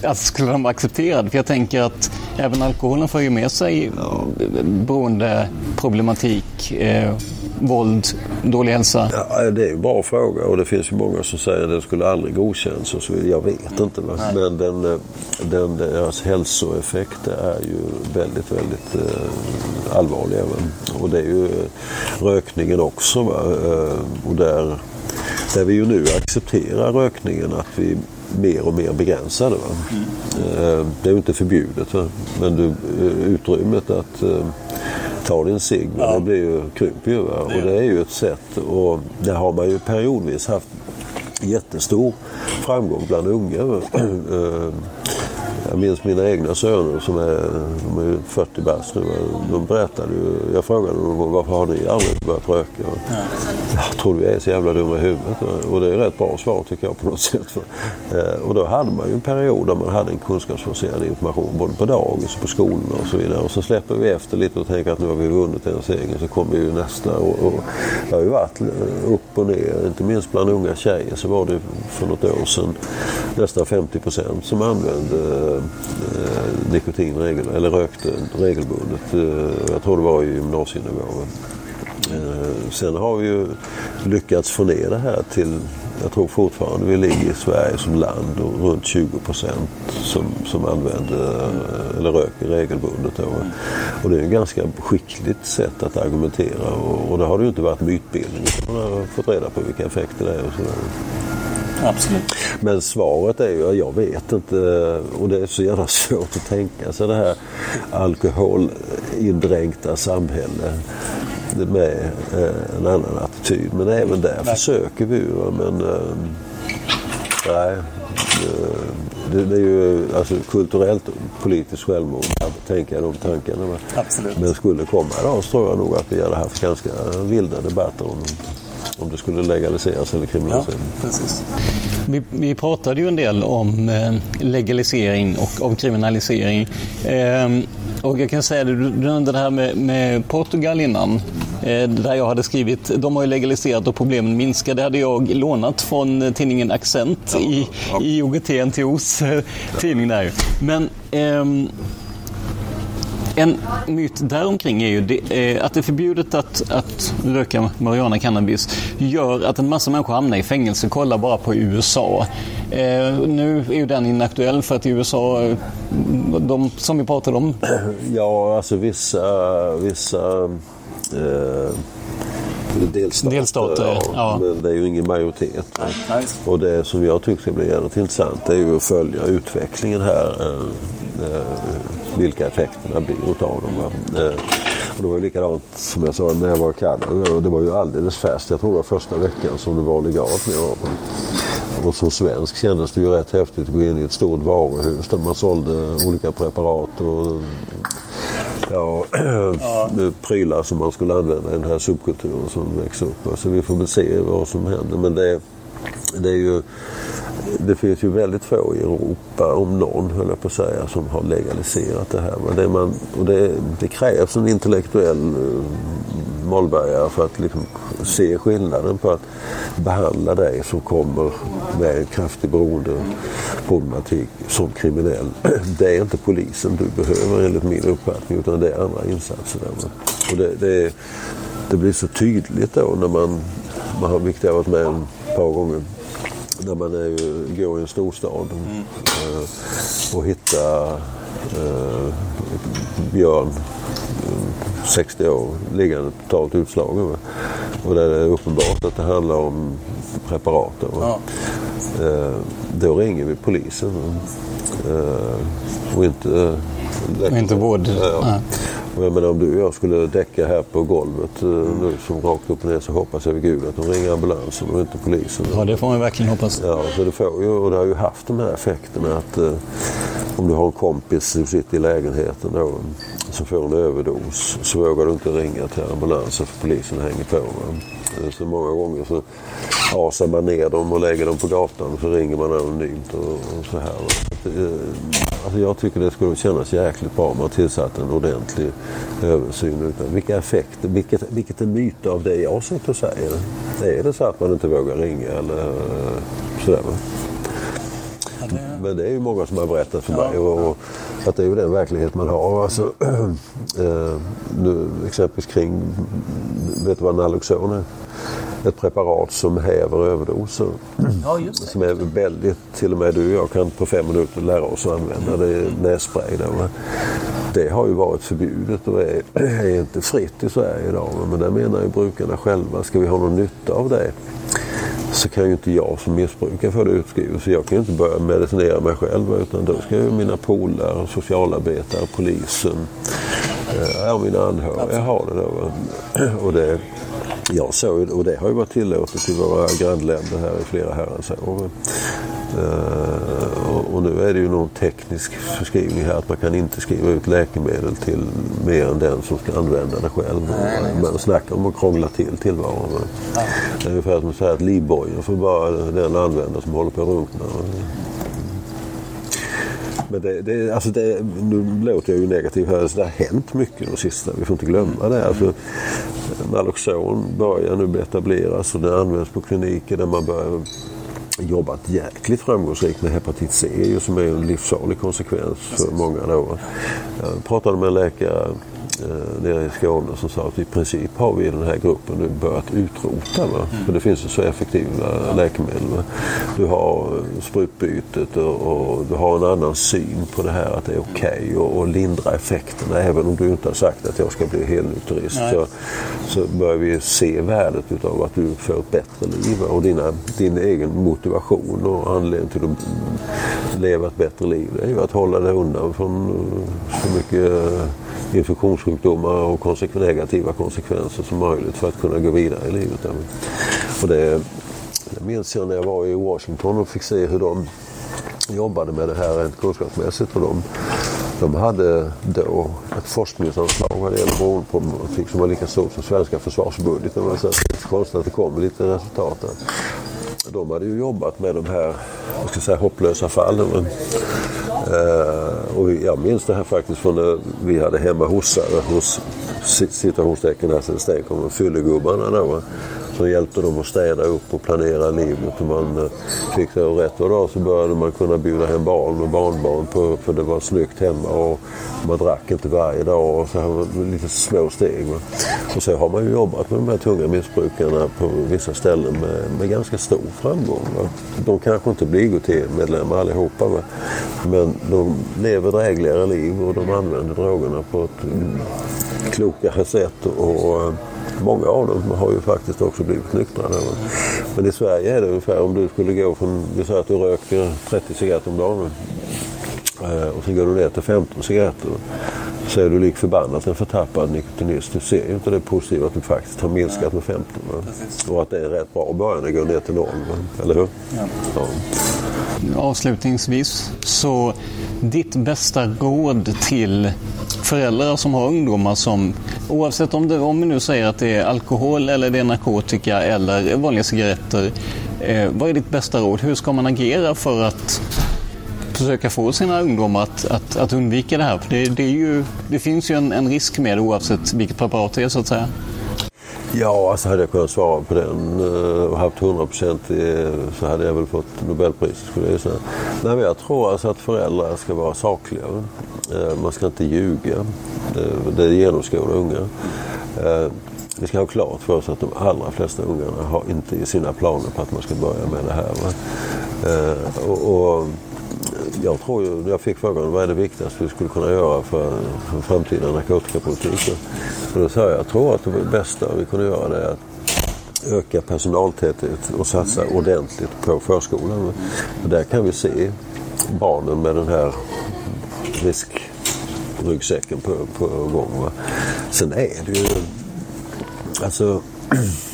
alltså skulle den vara accepterad? För jag tänker att även alkoholen för ju med sig ja. beroendeproblematik, eh, våld, dålig hälsa. Ja, det är en bra fråga och det finns ju många som säger att den skulle aldrig godkännas och så Jag vet inte. Va? Men den, den, deras hälsoeffekter är ju väldigt, väldigt eh, allvarliga. Va? Och det är ju rökningen också. Va? Eh, och där, där vi ju nu accepterar rökningen att vi mer och mer begränsade. Mm. Det är ju inte förbjudet va? men du, utrymmet att ta din cigg, ja. det blir ju, krymper ju. Va? Och det är ju ett sätt och det har man ju periodvis haft jättestor framgång bland unga. Jag minns mina egna söner som är, de är 40 bast nu. De berättade ju, jag frågade dem varför har ni aldrig börjat röka? Ja. Jag tror vi är så jävla dumma i huvudet. Och det är rätt bra svar tycker jag på något sätt. Eh, och då hade man ju en period där man hade en kunskapsbaserad information både på dagis och på skolorna och så vidare. Och så släpper vi efter lite och tänker att nu har vi vunnit en seger så kommer ju nästa. Och, och det har ju varit upp och ner, inte minst bland unga tjejer så var det för något år sedan nästan 50 procent som använde eh, nikotin regel, eller rökte eh, regelbundet. Eh, jag tror det var i gymnasienivå. Eh, sen har vi ju lyckats få ner det här till, jag tror fortfarande vi ligger i Sverige som land och runt 20 procent som, som använder eh, eller röker regelbundet. Då. Och det är ett ganska skickligt sätt att argumentera och, och det har det ju inte varit mytbildning utan man har fått reda på vilka effekter det är och sådär. Absolut. Men svaret är ju, jag vet inte och det är så jävla svårt att tänka sig det här alkoholindränkta samhälle med eh, en annan attityd. Men även där nej. försöker vi ju. Men eh, nej, det, det, är ju alltså, kulturellt politiskt självmord att tänka de tankarna. Absolut. Men skulle komma idag så tror jag nog att vi hade haft ganska vilda debatter om om det skulle legaliseras eller kriminaliseras. Ja, precis. Vi, vi, pratade ju en del om eh, legalisering och om kriminalisering. Eh, och jag kan säga du nämnde det här med, med Portugal innan. Eh, där jag hade skrivit, de har ju legaliserat och problemen minskar. Det hade jag lånat från tidningen Accent ja, i, ja. i OGT-NTOs eh, tidning där. Men ehm, en myt däromkring är ju det, eh, att det är förbjudet att, att röka marijuana cannabis gör att en massa människor hamnar i fängelse. Kolla bara på USA. Eh, nu är ju den inaktuell för att i USA, eh, de som vi pratade om. Ja, alltså vissa, vissa eh delstater. delstater ja, ja. Men det är ju ingen majoritet. Och det som jag tycker ska bli jävligt intressant är ju att följa utvecklingen här. Eh, vilka effekterna blir utav dem. Eh, Och det var ju likadant som jag sa när jag var i Kanada. Det var ju alldeles färskt. Jag tror det var första veckan som det var legalt med vapen. Och som svensk kändes det ju rätt häftigt att gå in i ett stort varuhus där man sålde olika preparat och ja, ja. prylar som man skulle använda i den här subkulturen som växer upp. Så vi får väl se vad som händer. Men det, det är ju det finns ju väldigt få i Europa, om någon höll jag på att säga, som har legaliserat det här. Men det, man, och det, det krävs en intellektuell eh, mollbergare för att liksom se skillnaden på att behandla dig som kommer med en kraftig beroendeproblematik som kriminell. Det är inte polisen du behöver enligt min uppfattning utan det är andra insatser. Där. Och det, det, det blir så tydligt då när man, man har, vilket jag har varit med om par gånger, när man är ju, går i en storstad mm. eh, och hittar eh, Björn 60 år liggande totalt utslagen. Och där det är uppenbart att det handlar om preparat. Ja. Eh, då ringer vi polisen. Eh, och inte... Och inte vård. Ja. Och jag menar, om du och jag skulle däcka här på golvet mm. nu som rakt upp och ner så hoppas jag vid gud att de ringer ambulansen och inte polisen. Ja det får man verkligen hoppas. Ja, så det får ju, och det har ju haft de här effekterna att eh, om du har en kompis som sitter i lägenheten då, som får en överdos så vågar du inte ringa till ambulansen för polisen hänger på. Va? Så många gånger så asar man ner dem och lägger dem på gatan och så ringer man anonymt och, och så här. Eh, alltså jag tycker det skulle kännas jäkligt bra om man tillsatte en ordentlig översyn. Vilka effekter, vilket, vilket är myter av det jag sitter och säger? Är det så att man inte vågar ringa eller sådär? Va? Men det är ju många som har berättat för mig. Och, och att det är ju den verklighet man har. Alltså, eh, nu, exempelvis kring, vet du vad Naloxon är? Ett preparat som häver överdoser. Ja, som är väldigt, till och med du och jag kan på fem minuter lära oss att använda. Det nässpray. Där, det har ju varit förbjudet och är, är inte fritt i Sverige idag. Men där menar ju brukarna själva, ska vi ha någon nytta av det? så kan ju inte jag som missbrukare få det utskrivet. Så jag kan ju inte börja medicinera mig själv utan då ska ju mina polare, socialarbetare, polisen, eh, ja, mina anhöriga ha det då. Och det, jag såg, och det har ju varit tillåtet i våra grannländer här i flera herrans år. Uh, och, nu är det ju någon teknisk förskrivning här att man kan inte skriva ut läkemedel till mer än den som ska använda det själv. Man snackar om att krångla till tillvaron. Det är ungefär som att säga att livbojen får bara den använda som håller på att runkna. Men det, det, alltså det, nu låter jag ju negativ här, det har hänt mycket de sista, vi får inte glömma det. Alltså, Naloxon börjar nu etableras och det används på kliniker där man börjar jobbat jäkligt framgångsrikt med hepatit C som är en livsfarlig konsekvens för många. Då. Jag pratade med en läkare eh, nere i Skåne som sa att i princip har vi i den här gruppen nu börjat utrota. Va? Mm. För det finns ju så effektiva läkemedel. Va? Du har sprutbytet och, och, du har en annan syn på det här att det är okej okay att lindra effekterna. Även om du inte har sagt att jag ska bli helnykterist så, så börjar vi se värdet utav att du får ett bättre liv och dina, din egen motivation och anledning till att leva ett bättre liv. Det är ju att hålla dig undan från så mycket infektionssjukdomar och konsek negativa konsekvenser som möjligt för att kunna gå vidare i livet. Och det, det minns jag när jag var i Washington och fick se hur de jobbade med det här rent kunskapsmässigt. Och de, de hade då ett forskningsanslag vad det gäller beroendeproblematik som var lika stort som svenska försvarsbudgeten. Det är konstigt att det kom lite resultat där. De hade ju jobbat med de här jag ska säga, hopplösa fallen. Eh, och jag minns det här faktiskt från när vi hade hemma hossare hos citationstecken här sen kom fyllegubbarna då som hjälpte dem att städa upp och planera livet. Och man eh, fick det rätt och dag så började man kunna bjuda hem barn och barnbarn på, för det var snyggt hemma och man drack inte varje dag och så här lite små steg. Va? Och så har man ju jobbat med de här tunga missbrukarna på vissa ställen med, med ganska stor framgång. Va? De kanske inte blir IGT-medlemmar allihopa va? men de lever drägligare liv och de använder drogerna på ett klokare sätt. och eh, Många av dem har ju faktiskt också blivit nyktra. Men i Sverige är det ungefär om du skulle gå från, vi säger att du röker 30 cigaretter om dagen eh, och sen går du ner till 15 cigaretter så är du lik förbannat en förtappad nikotinist. Du ser ju inte det positiva att du faktiskt har minskat med 15. Och att det är rätt bra att börja när det går ner till noll. Eller hur? Ja. ja. Avslutningsvis, så ditt bästa råd till föräldrar som har ungdomar som oavsett om, det, om vi nu säger att det är alkohol eller det är narkotika eller vanliga cigaretter. Eh, vad är ditt bästa råd? Hur ska man agera för att försöka få sina ungdomar att, att, att undvika det här? För det, det, ju, det finns ju en, en, risk med det oavsett vilket preparat det är så att säga. Ja, alltså hade jag kunnat svara på den eh, och haft 100 procent eh, så hade jag väl fått Nobelpriset skulle jag säga. Nej, men jag tror alltså att föräldrar ska vara sakliga. Eh, man ska inte ljuga. Det genomskådar unga. Vi ska ha klart för oss att de allra flesta ungarna har inte i sina planer på att man ska börja med det här. Och, och jag tror ju, jag fick frågan vad är det viktigaste vi skulle kunna göra för, för framtida narkotikapolitik. Och då sa jag, jag tror att det bästa vi kunde göra det är att öka personaltäthet och satsa ordentligt på förskolan. Och där kan vi se barnen med den här riskryggsäcken på, på gång. Va? Sen är det ju, alltså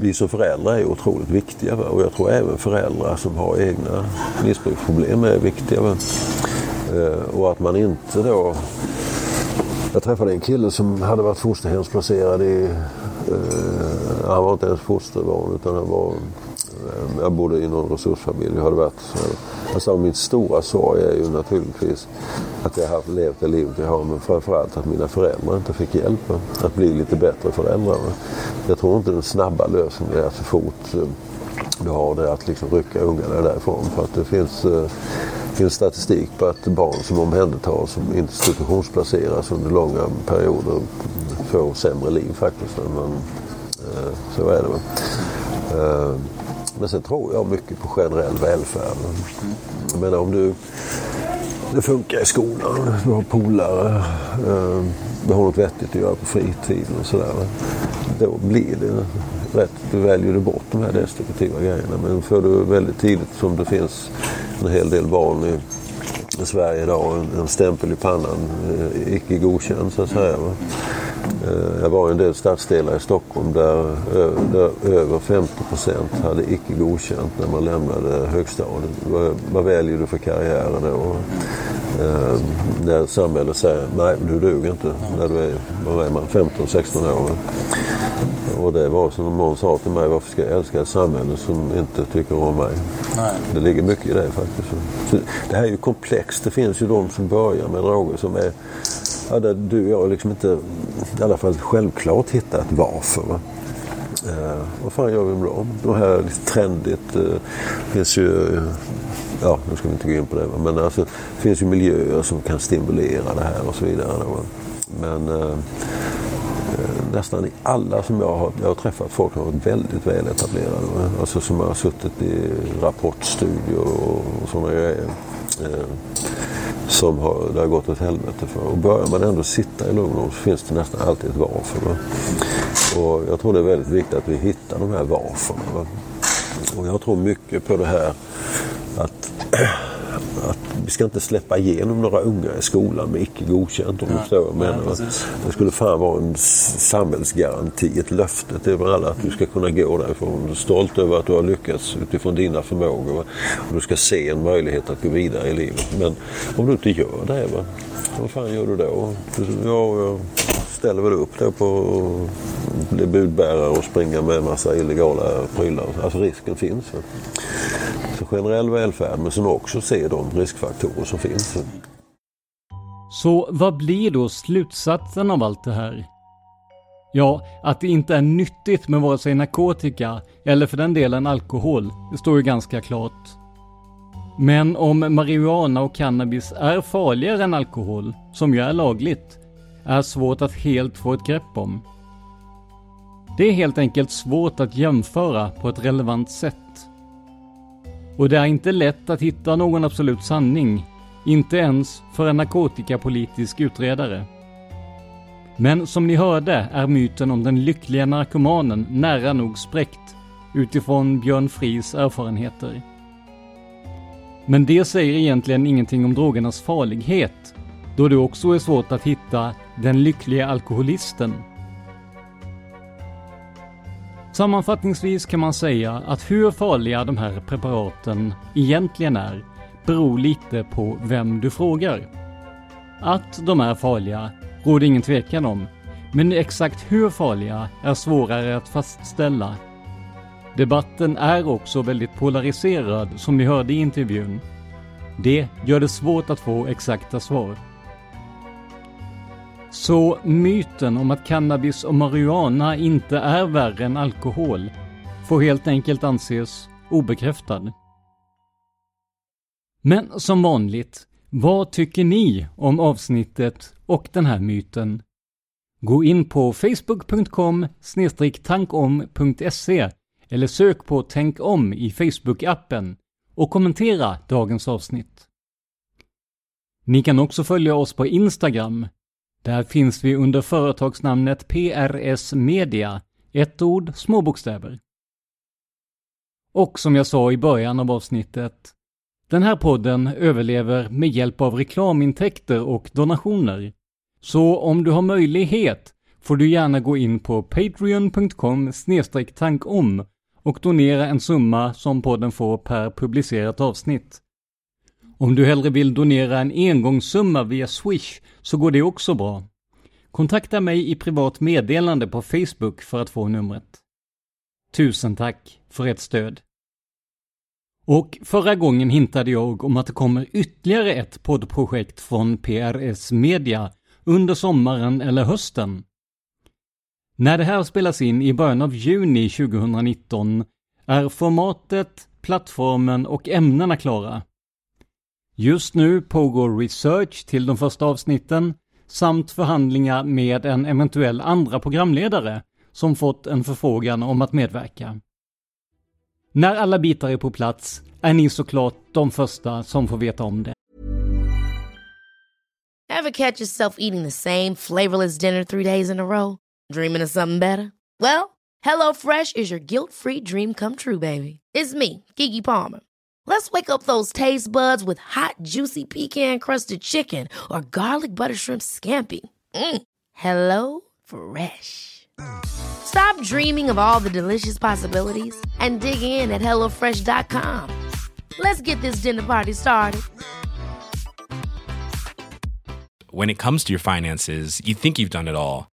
vi som föräldrar är otroligt viktiga. Va? Och jag tror även föräldrar som har egna missbruksproblem är viktiga. Va? Eh, och att man inte då... Jag träffade en kille som hade varit fosterhemsplacerad i... Eh, han var inte ens fosterbarn utan han var... Eh, jag bodde i någon resursfamilj. Jag hade varit, alltså min stora sorg är ju naturligtvis att jag har levt det livet jag har men framförallt att mina föräldrar inte fick hjälp att bli lite bättre föräldrar. Jag tror inte den snabba lösningen är att så fort eh, du har det att liksom rycka ungarna därifrån. För att det finns, uh, finns statistik på att barn som omhändertas som institutionsplaceras under långa perioder får sämre liv faktiskt. Men, så är det men sen tror jag mycket på generell välfärd. Jag menar om du det funkar i skolan. Du har polare. Eh, du har något vettigt att göra på fritiden och sådär. Då blir det rätt. Du väljer du bort de här destruktiva grejerna. Men för du väldigt tidigt, som det finns en hel del barn i, Sverige idag, en, stämpel i pannan, eh, icke godkänd så att säga. Va? Eh, jag var i en del stadsdelar i Stockholm där, där över 50 procent hade icke godkänt när man lämnade högstadiet. Vad, vad väljer du för karriär då? Eh, när samhället säger nej, du duger inte när du är, vad är man, 15-16 år. Och det var som någon sa till mig, varför ska jag älska ett samhälle som inte tycker om mig? Nej. Det ligger mycket i det faktiskt. Så det här är ju komplext. Det finns ju de som börjar med droger som är hade där du och jag liksom inte i alla fall självklart hittat varför. Va? Eh, vad fan gör vi med dem? här här lite trendigt. Eh, finns ju, eh, ja nu ska vi inte gå in på det. Va? Men alltså, det finns ju miljöer som kan stimulera det här och så vidare. Va? Men eh, eh nästan alla som jag har, jag har träffat folk har varit väldigt väl etablerade. Va? Alltså som har suttit i rapportstudior och, och sådana grejer. Eh, som har, det har gått åt helvete för. Och börjar man ändå sitta i lugn och ro så finns det nästan alltid ett varför. Va? Och jag tror det är väldigt viktigt att vi hittar de här varförna. Och jag tror mycket på det här att att vi ska inte släppa igenom några unga i skolan med icke godkänt om du förstår vad jag menar. Det skulle fan vara en samhällsgaranti, ett löfte till alla att du ska kunna gå därifrån stolt över att du har lyckats utifrån dina förmågor. Och du ska se en möjlighet att gå vidare i livet. Men om du inte gör det, va? vad fan gör du då? Ja, jag ställer väl upp då på att bli budbärare och springa med en massa illegala prylar. Alltså risken finns. Så generell välfärd men som också ser de riskfaktorer som finns. Så vad blir då slutsatsen av allt det här? Ja, att det inte är nyttigt med vare sig narkotika eller för den delen alkohol, det står ju ganska klart. Men om marijuana och cannabis är farligare än alkohol, som ju är lagligt, är svårt att helt få ett grepp om. Det är helt enkelt svårt att jämföra på ett relevant sätt. Och det är inte lätt att hitta någon absolut sanning, inte ens för en narkotikapolitisk utredare. Men som ni hörde är myten om den lyckliga narkomanen nära nog spräckt utifrån Björn Fries erfarenheter. Men det säger egentligen ingenting om drogernas farlighet. då det också är svårt att hitta den lyckliga alkoholisten. Sammanfattningsvis kan man säga att hur farliga de här preparaten egentligen är beror lite på vem du frågar. Att de är farliga råder ingen tvekan om, men exakt hur farliga är svårare att fastställa. Debatten är också väldigt polariserad som ni hörde i intervjun. Det gör det svårt att få exakta svar. Så myten om att cannabis och marijuana inte är värre än alkohol får helt enkelt anses obekräftad. Men som vanligt, vad tycker ni om avsnittet och den här myten? Gå in på facebook.com tankom.se eller sök på Tänk om i Facebook-appen och kommentera dagens avsnitt. Ni kan också följa oss på Instagram. Där finns vi under företagsnamnet PRS Media, ett ord, små bokstäver. Och som jag sa i början av avsnittet, den här podden överlever med hjälp av reklamintäkter och donationer. Så om du har möjlighet får du gärna gå in på patreon.com tankom och donera en summa som podden får per publicerat avsnitt. Om du hellre vill donera en engångssumma via Swish så går det också bra. Kontakta mig i privat meddelande på Facebook för att få numret. Tusen tack för ert stöd. Och förra gången hintade jag om att det kommer ytterligare ett poddprojekt från PRS Media under sommaren eller hösten. När det här spelas in i början av juni 2019 är formatet, plattformen och ämnena klara. Just nu pågår research till de första avsnitten samt förhandlingar med en eventuell andra programledare som fått en förfrågan om att medverka. När alla bitar är på plats är ni såklart de första som får veta om det. Have catch yourself eating the same flavorless dinner three days in a row? Dreaming of something better? Well, hello fresh is your guilt free dream come true baby. It's me, Gigi Palmer. Let's wake up those taste buds with hot juicy pecan crusted chicken or garlic butter shrimp scampi. Mm. Hello Fresh. Stop dreaming of all the delicious possibilities and dig in at HelloFresh.com. Let's get this dinner party started. When it comes to your finances, you think you've done it all.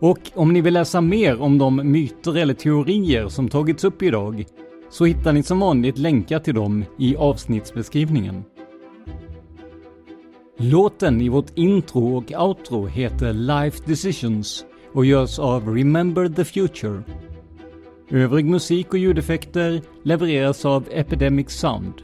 Och om ni vill läsa mer om de myter eller teorier som tagits upp idag så hittar ni som vanligt länkar till dem i avsnittsbeskrivningen. Låten i vårt intro och outro heter Life Decisions och görs av Remember the Future. Övrig musik och ljudeffekter levereras av Epidemic Sound.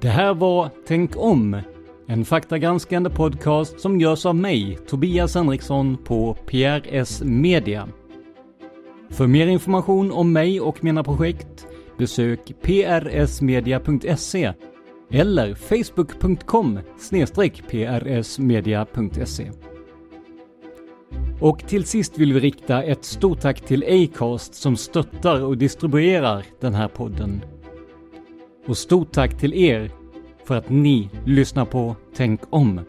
Det här var Tänk om, en faktagranskande podcast som görs av mig, Tobias Henriksson på PRS Media. För mer information om mig och mina projekt besök prsmedia.se eller facebook.com prsmedia.se. Och till sist vill vi rikta ett stort tack till Acast som stöttar och distribuerar den här podden. Och stort tack till er för att ni lyssnar på Tänk om.